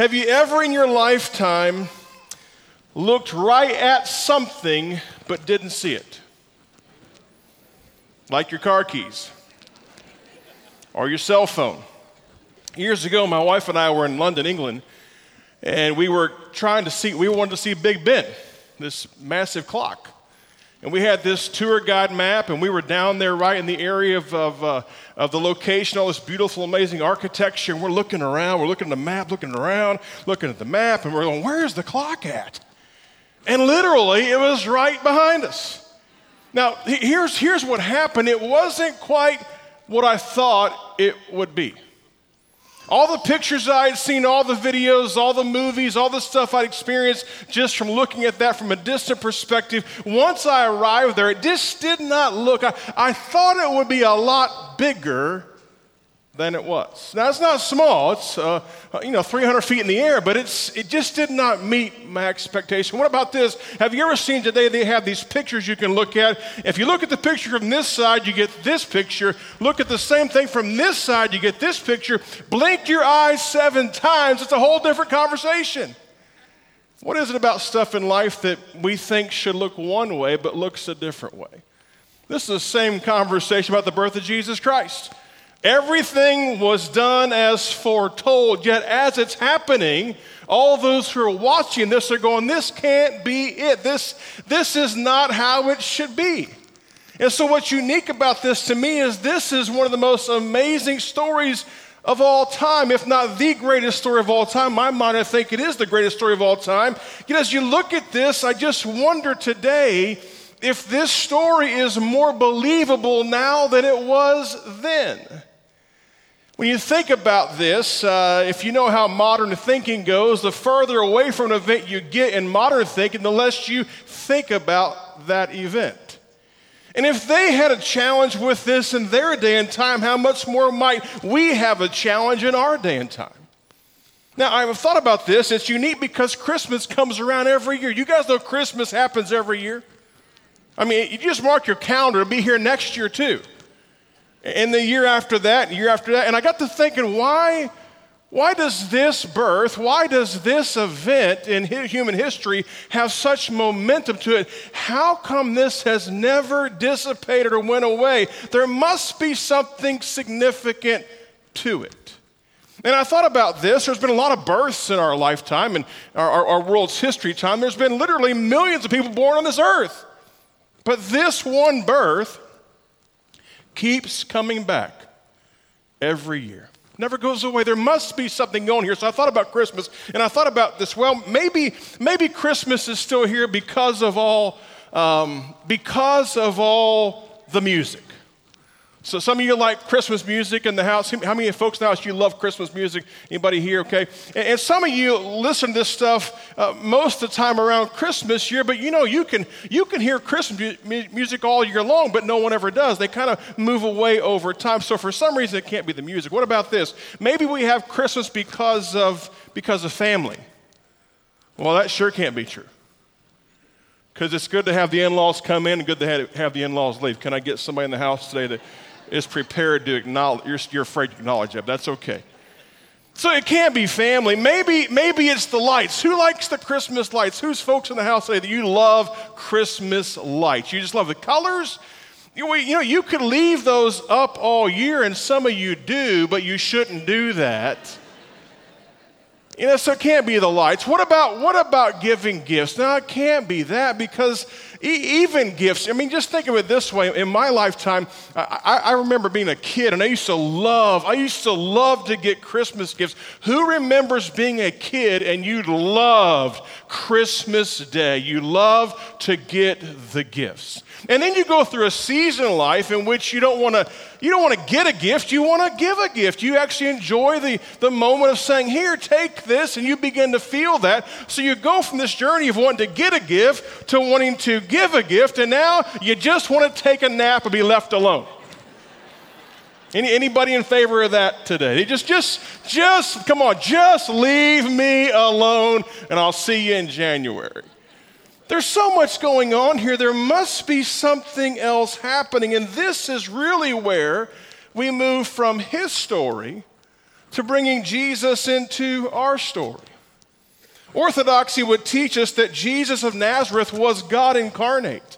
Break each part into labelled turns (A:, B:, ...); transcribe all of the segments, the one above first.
A: Have you ever in your lifetime looked right at something but didn't see it? Like your car keys or your cell phone. Years ago, my wife and I were in London, England, and we were trying to see, we wanted to see Big Ben, this massive clock. And we had this tour guide map, and we were down there right in the area of, of, uh, of the location, all this beautiful, amazing architecture. And we're looking around, we're looking at the map, looking around, looking at the map, and we're going, where's the clock at? And literally, it was right behind us. Now, here's, here's what happened it wasn't quite what I thought it would be. All the pictures I had seen, all the videos, all the movies, all the stuff I'd experienced just from looking at that from a distant perspective, once I arrived there, it just did not look, I, I thought it would be a lot bigger than it was. Now, it's not small, it's, uh, you know, 300 feet in the air, but it's, it just did not meet my expectation. What about this? Have you ever seen today they have these pictures you can look at? If you look at the picture from this side, you get this picture. Look at the same thing from this side, you get this picture. Blink your eyes seven times, it's a whole different conversation. What is it about stuff in life that we think should look one way but looks a different way? This is the same conversation about the birth of Jesus Christ. Everything was done as foretold, yet as it's happening, all those who are watching this are going, This can't be it. This, this is not how it should be. And so, what's unique about this to me is this is one of the most amazing stories of all time, if not the greatest story of all time. My mind, I think it is the greatest story of all time. Know, as you look at this, I just wonder today if this story is more believable now than it was then. When you think about this, uh, if you know how modern thinking goes, the further away from an event you get in modern thinking, the less you think about that event. And if they had a challenge with this in their day and time, how much more might we have a challenge in our day and time? Now, I've thought about this. It's unique because Christmas comes around every year. You guys know Christmas happens every year. I mean, you just mark your calendar, it'll be here next year too. And the year after that, year after that. And I got to thinking, why, why does this birth, why does this event in human history have such momentum to it? How come this has never dissipated or went away? There must be something significant to it. And I thought about this. There's been a lot of births in our lifetime and our, our, our world's history time. There's been literally millions of people born on this earth. But this one birth keeps coming back every year. Never goes away. There must be something going here. So I thought about Christmas and I thought about this. Well, maybe, maybe Christmas is still here because of all, um, because of all the music. So some of you like Christmas music in the house. How many folks house you love Christmas music? Anybody here? Okay. And, and some of you listen to this stuff uh, most of the time around Christmas year. But you know you can you can hear Christmas mu- music all year long, but no one ever does. They kind of move away over time. So for some reason it can't be the music. What about this? Maybe we have Christmas because of because of family. Well, that sure can't be true. Because it's good to have the in laws come in and good to have the in laws leave. Can I get somebody in the house today that is prepared to acknowledge, you're, you're afraid to acknowledge that. That's okay. So it can't be family. Maybe, maybe it's the lights. Who likes the Christmas lights? Who's folks in the house say that you love Christmas lights? You just love the colors? You, you know, you could leave those up all year, and some of you do, but you shouldn't do that. You know, so it can't be the lights. What about what about giving gifts? Now it can't be that because e- even gifts. I mean, just think of it this way. In my lifetime, I, I remember being a kid, and I used to love. I used to love to get Christmas gifts. Who remembers being a kid and you loved Christmas Day? You loved to get the gifts. And then you go through a season of life in which you don't want to you don't want to get a gift, you want to give a gift. You actually enjoy the, the moment of saying, Here, take this, and you begin to feel that. So you go from this journey of wanting to get a gift to wanting to give a gift, and now you just want to take a nap and be left alone. Any, anybody in favor of that today? Just, just, just, come on, just leave me alone, and I'll see you in January. There's so much going on here. There must be something else happening. And this is really where we move from his story to bringing Jesus into our story. Orthodoxy would teach us that Jesus of Nazareth was God incarnate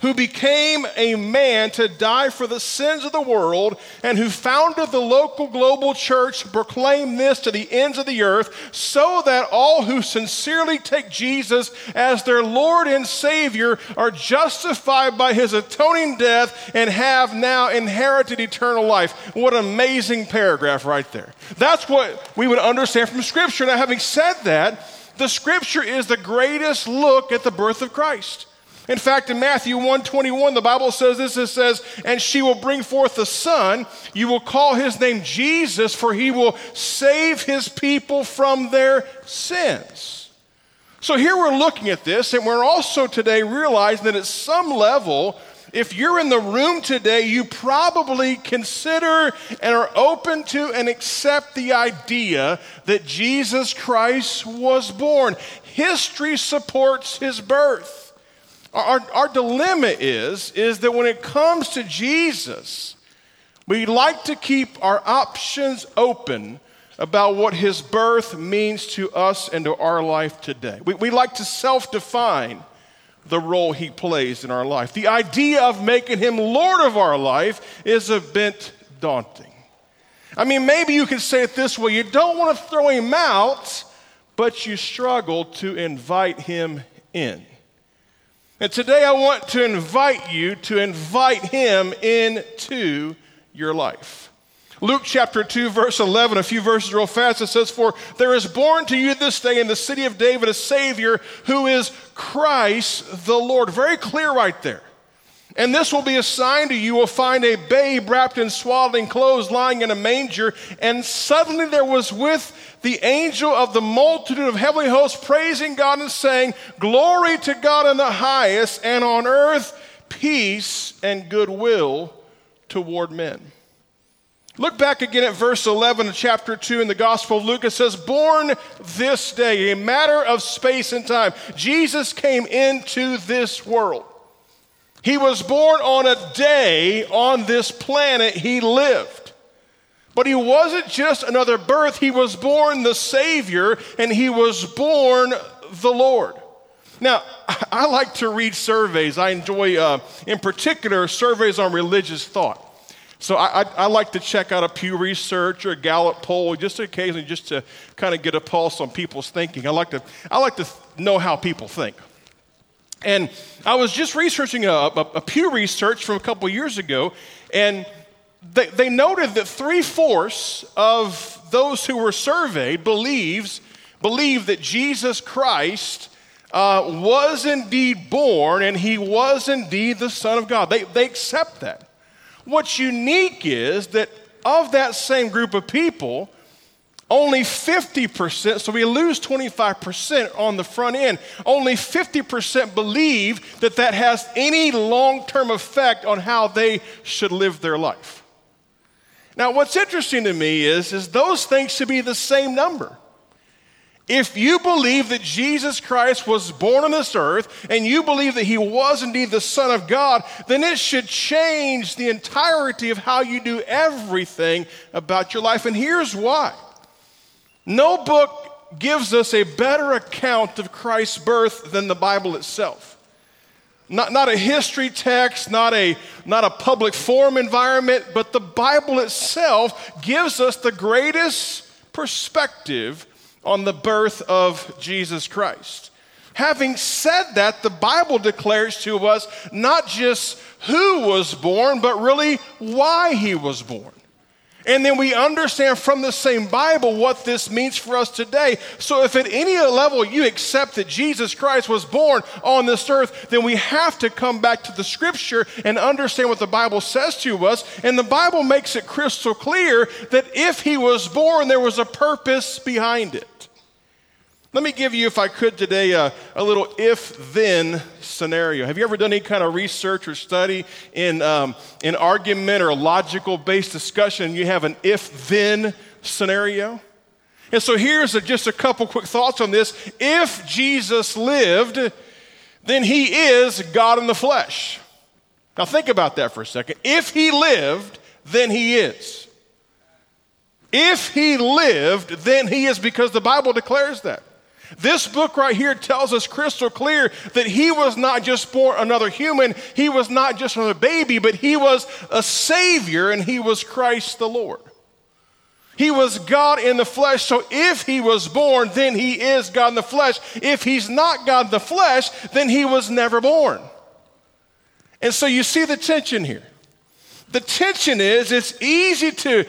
A: who became a man to die for the sins of the world, and who founded the local global church to proclaim this to the ends of the earth, so that all who sincerely take Jesus as their Lord and Savior are justified by his atoning death and have now inherited eternal life. What an amazing paragraph right there. That's what we would understand from Scripture. Now, having said that, the Scripture is the greatest look at the birth of Christ. In fact, in Matthew 121, the Bible says this it says, And she will bring forth a son. You will call his name Jesus, for he will save his people from their sins. So here we're looking at this, and we're also today realizing that at some level, if you're in the room today, you probably consider and are open to and accept the idea that Jesus Christ was born. History supports his birth. Our, our dilemma is, is that when it comes to Jesus, we like to keep our options open about what his birth means to us and to our life today. We, we like to self define the role he plays in our life. The idea of making him Lord of our life is a bit daunting. I mean, maybe you can say it this way you don't want to throw him out, but you struggle to invite him in. And today I want to invite you to invite him into your life. Luke chapter 2, verse 11, a few verses real fast, it says, For there is born to you this day in the city of David a Savior who is Christ the Lord. Very clear right there. And this will be a sign to you. You will find a babe wrapped in swaddling clothes lying in a manger. And suddenly there was with the angel of the multitude of heavenly hosts praising God and saying, Glory to God in the highest, and on earth peace and goodwill toward men. Look back again at verse 11 of chapter 2 in the Gospel of Luke. It says, Born this day, a matter of space and time, Jesus came into this world. He was born on a day on this planet he lived. But he wasn't just another birth, he was born the Savior and he was born the Lord. Now, I like to read surveys. I enjoy, uh, in particular, surveys on religious thought. So I, I, I, like to check out a Pew Research or a Gallup poll just occasionally just to kind of get a pulse on people's thinking. I like to, I like to know how people think. And I was just researching a, a, a Pew research from a couple years ago, and they, they noted that three fourths of those who were surveyed believes believe that Jesus Christ uh, was indeed born and he was indeed the Son of God. They, they accept that. What's unique is that of that same group of people, only 50%, so we lose 25% on the front end. Only 50% believe that that has any long term effect on how they should live their life. Now, what's interesting to me is, is those things should be the same number. If you believe that Jesus Christ was born on this earth and you believe that he was indeed the Son of God, then it should change the entirety of how you do everything about your life. And here's why. No book gives us a better account of Christ's birth than the Bible itself. Not, not a history text, not a, not a public forum environment, but the Bible itself gives us the greatest perspective on the birth of Jesus Christ. Having said that, the Bible declares to us not just who was born, but really why he was born. And then we understand from the same Bible what this means for us today. So, if at any level you accept that Jesus Christ was born on this earth, then we have to come back to the scripture and understand what the Bible says to us. And the Bible makes it crystal clear that if he was born, there was a purpose behind it. Let me give you, if I could today, a, a little if then scenario. Have you ever done any kind of research or study in, um, in argument or a logical based discussion? You have an if then scenario? And so here's a, just a couple quick thoughts on this. If Jesus lived, then he is God in the flesh. Now think about that for a second. If he lived, then he is. If he lived, then he is because the Bible declares that. This book right here tells us crystal clear that he was not just born another human, he was not just another baby, but he was a savior and he was Christ the Lord. He was God in the flesh, so if he was born, then he is God in the flesh. If he's not God in the flesh, then he was never born. And so you see the tension here. The tension is it's easy to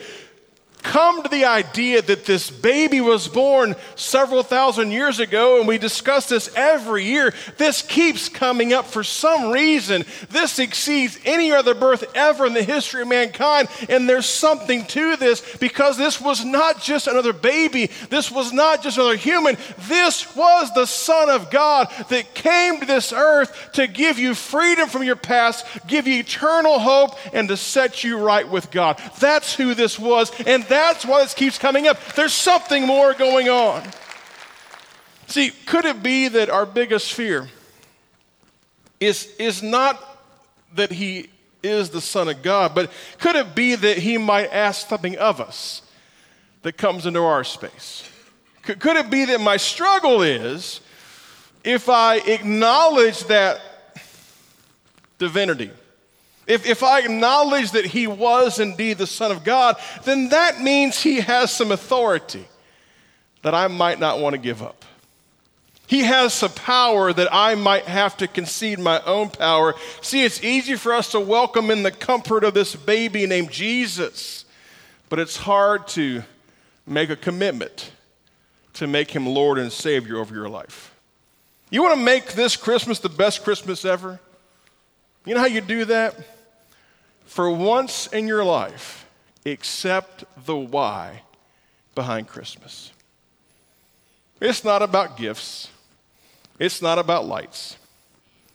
A: come to the idea that this baby was born several thousand years ago, and we discuss this every year. This keeps coming up for some reason. This exceeds any other birth ever in the history of mankind, and there's something to this because this was not just another baby, this was not just another human. This was the Son of God that came to this earth to give you freedom from your past, give you eternal hope, and to set you right with God. That's who this was, and that's why this keeps coming up. There's something more going on. See, could it be that our biggest fear is, is not that he is the Son of God, but could it be that he might ask something of us that comes into our space? Could, could it be that my struggle is if I acknowledge that divinity? If, if I acknowledge that he was indeed the Son of God, then that means he has some authority that I might not want to give up. He has some power that I might have to concede my own power. See, it's easy for us to welcome in the comfort of this baby named Jesus, but it's hard to make a commitment to make him Lord and Savior over your life. You want to make this Christmas the best Christmas ever? You know how you do that? For once in your life, accept the why behind Christmas. It's not about gifts. It's not about lights.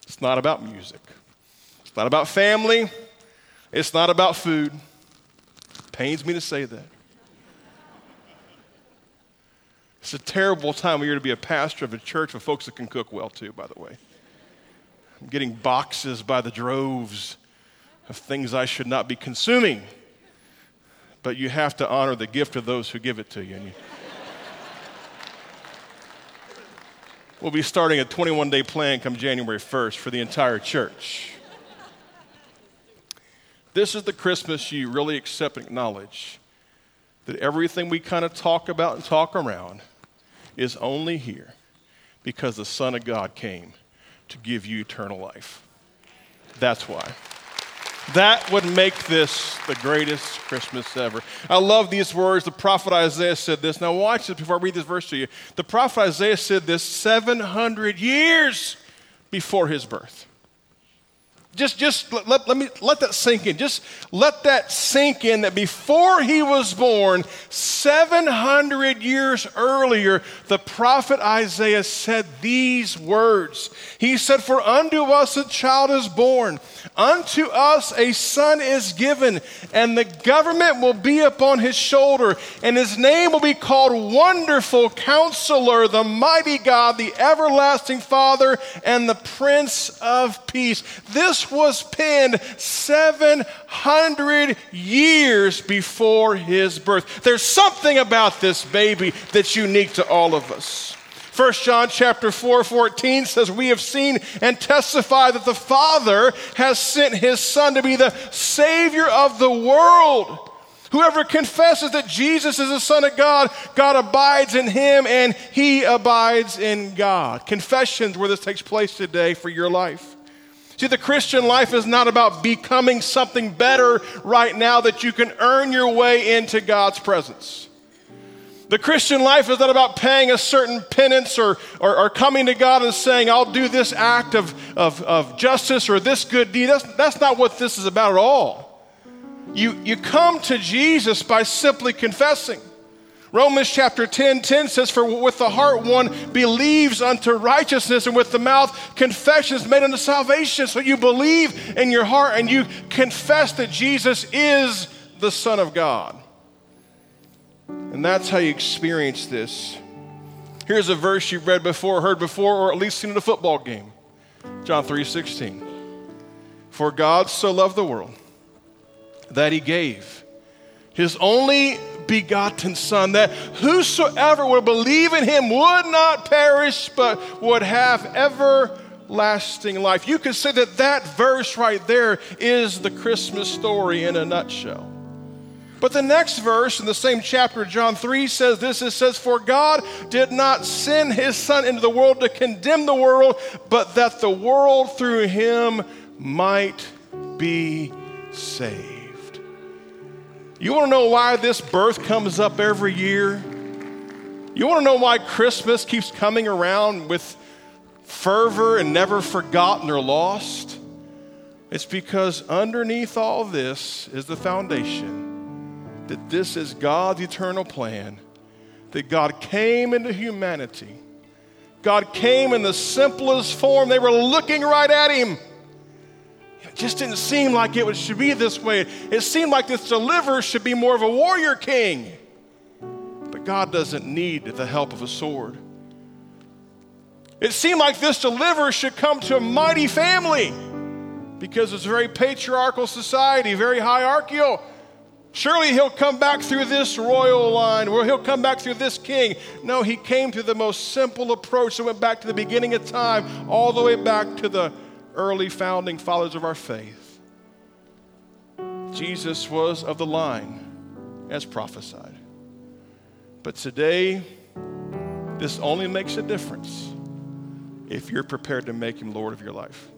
A: It's not about music. It's not about family. It's not about food. Pains me to say that. It's a terrible time of year to be a pastor of a church with folks that can cook well, too, by the way. I'm getting boxes by the droves of things I should not be consuming. But you have to honor the gift of those who give it to you. you we'll be starting a 21 day plan come January 1st for the entire church. This is the Christmas you really accept and acknowledge that everything we kind of talk about and talk around is only here because the Son of God came to give you eternal life. That's why. That would make this the greatest Christmas ever. I love these words. The prophet Isaiah said this. Now, watch this before I read this verse to you. The prophet Isaiah said this 700 years before his birth. Just, just let, let, let, me let that sink in. Just let that sink in that before he was born, 700 years earlier, the prophet Isaiah said these words. He said, For unto us a child is born, unto us a son is given, and the government will be upon his shoulder, and his name will be called Wonderful Counselor, the Mighty God, the Everlasting Father, and the Prince of Peace. This was penned 700 years before his birth. There's something about this baby that's unique to all of us. 1 John chapter 4, 14 says, We have seen and testify that the Father has sent his Son to be the Savior of the world. Whoever confesses that Jesus is the Son of God, God abides in him and he abides in God. Confessions where this takes place today for your life. See, the Christian life is not about becoming something better right now that you can earn your way into God's presence. The Christian life is not about paying a certain penance or, or, or, coming to God and saying, I'll do this act of, of, of justice or this good deed. That's, that's not what this is about at all. You, you come to Jesus by simply confessing. Romans chapter 10 10 says, For with the heart one believes unto righteousness, and with the mouth confession is made unto salvation. So you believe in your heart and you confess that Jesus is the Son of God. And that's how you experience this. Here's a verse you've read before, heard before, or at least seen in a football game. John 3 16. For God so loved the world that he gave his only begotten Son, that whosoever would believe in him would not perish, but would have everlasting life. You could say that that verse right there is the Christmas story in a nutshell. But the next verse in the same chapter, John 3, says this it says, For God did not send his Son into the world to condemn the world, but that the world through him might be saved. You want to know why this birth comes up every year? You want to know why Christmas keeps coming around with fervor and never forgotten or lost? It's because underneath all this is the foundation that this is God's eternal plan, that God came into humanity. God came in the simplest form. They were looking right at him. It just didn't seem like it should be this way. It seemed like this deliverer should be more of a warrior king. But God doesn't need the help of a sword. It seemed like this deliverer should come to a mighty family because it's a very patriarchal society, very hierarchical. Surely he'll come back through this royal line, or he'll come back through this king. No, he came through the most simple approach that went back to the beginning of time, all the way back to the early founding fathers of our faith. Jesus was of the line as prophesied. But today, this only makes a difference if you're prepared to make him Lord of your life.